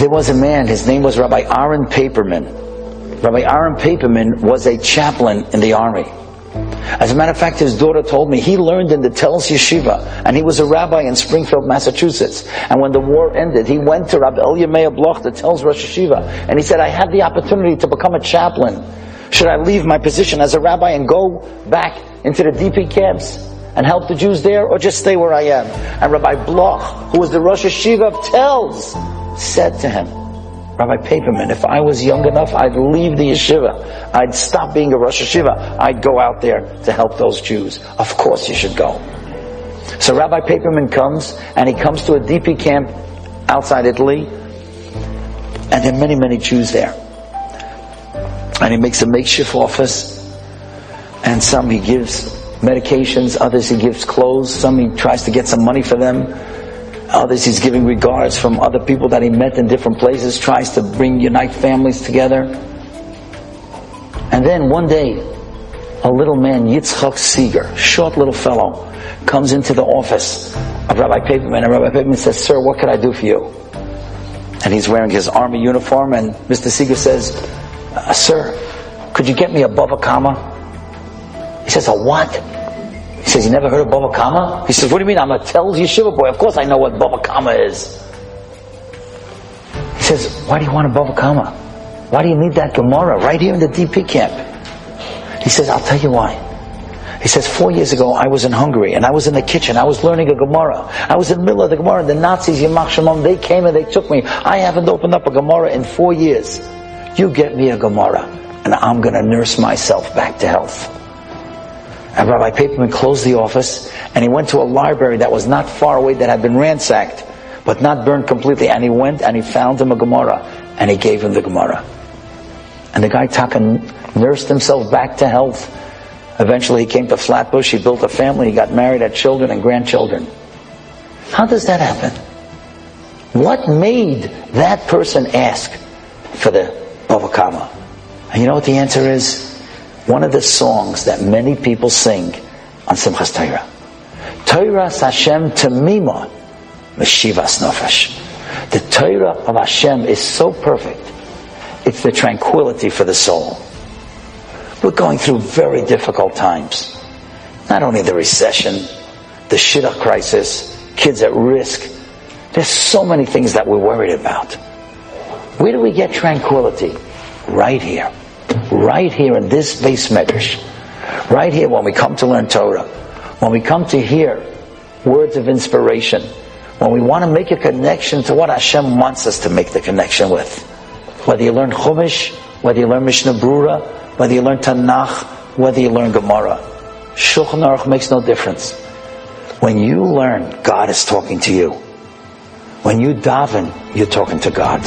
there was a man, his name was Rabbi Aaron Paperman. Rabbi Aaron Paperman was a chaplain in the army. As a matter of fact, his daughter told me he learned in the Telz Yeshiva, and he was a rabbi in Springfield, Massachusetts. And when the war ended, he went to Rabbi Elia Meir Bloch, the Telz Rosh Yeshiva, and he said, I had the opportunity to become a chaplain. Should I leave my position as a rabbi and go back into the DP camps and help the Jews there, or just stay where I am? And Rabbi Bloch, who was the Rosh Yeshiva of Telz, said to him, Rabbi Paperman, if I was young enough, I'd leave the yeshiva. I'd stop being a Rosh Yeshiva. I'd go out there to help those Jews. Of course you should go. So Rabbi Paperman comes, and he comes to a DP camp outside Italy, and there are many, many Jews there. And he makes a makeshift office, and some he gives medications, others he gives clothes, some he tries to get some money for them. Others he's giving regards from other people that he met in different places, tries to bring, unite families together. And then one day, a little man, Yitzchak Seeger, short little fellow, comes into the office of Rabbi Paperman, and Rabbi Paperman says, Sir, what can I do for you? And he's wearing his army uniform, and Mr. Seeger says, uh, Sir, could you get me a bava kama? He says, A what? He says, You never heard of Bava Kama? He says, What do you mean? I'm a Telz Yeshiva boy. Of course I know what Bava Kama is. He says, Why do you want a Bava Kama? Why do you need that Gemara right here in the DP camp? He says, I'll tell you why. He says, four years ago, I was in Hungary, and I was in the kitchen. I was learning a Gemara. I was in the middle of the Gemara, the Nazis, Yamach Shemam, they came and they took me. I haven't opened up a Gemara in four years. You get me a Gemara, and I'm going to nurse myself back to health. And Rabbi Paperman closed the office and he went to a library that was not far away that had been ransacked, but not burned completely. And he went and he found him a Gemara and he gave him the Gemara. And the guy Taka nursed himself back to health. Eventually he came to Flatbush, he built a family, he got married, had children and grandchildren. How does that happen? What made that person ask for the Bava Kama? And you know what the answer is? One of the songs that many people sing on Simchas Torah. Torah Hashem Tamima Meshivas Nefesh. The Torah of Hashem is so perfect. It's the tranquility for the soul. We're going through very difficult times. Not only the recession, the shidduch crisis, kids at risk. There's so many things that we're worried about. Where do we get tranquility? Right here right here in this beis medrash, right here when we come to learn Torah, when we come to hear words of inspiration, when we want to make a connection to what Hashem wants us to make the connection with. Whether you learn Chumash, whether you learn Mishnah Brura, whether you learn Tanakh, whether you learn Gemara. Shulchan Aruch makes no difference. When you learn, God is talking to you. When you daven, you're talking to God.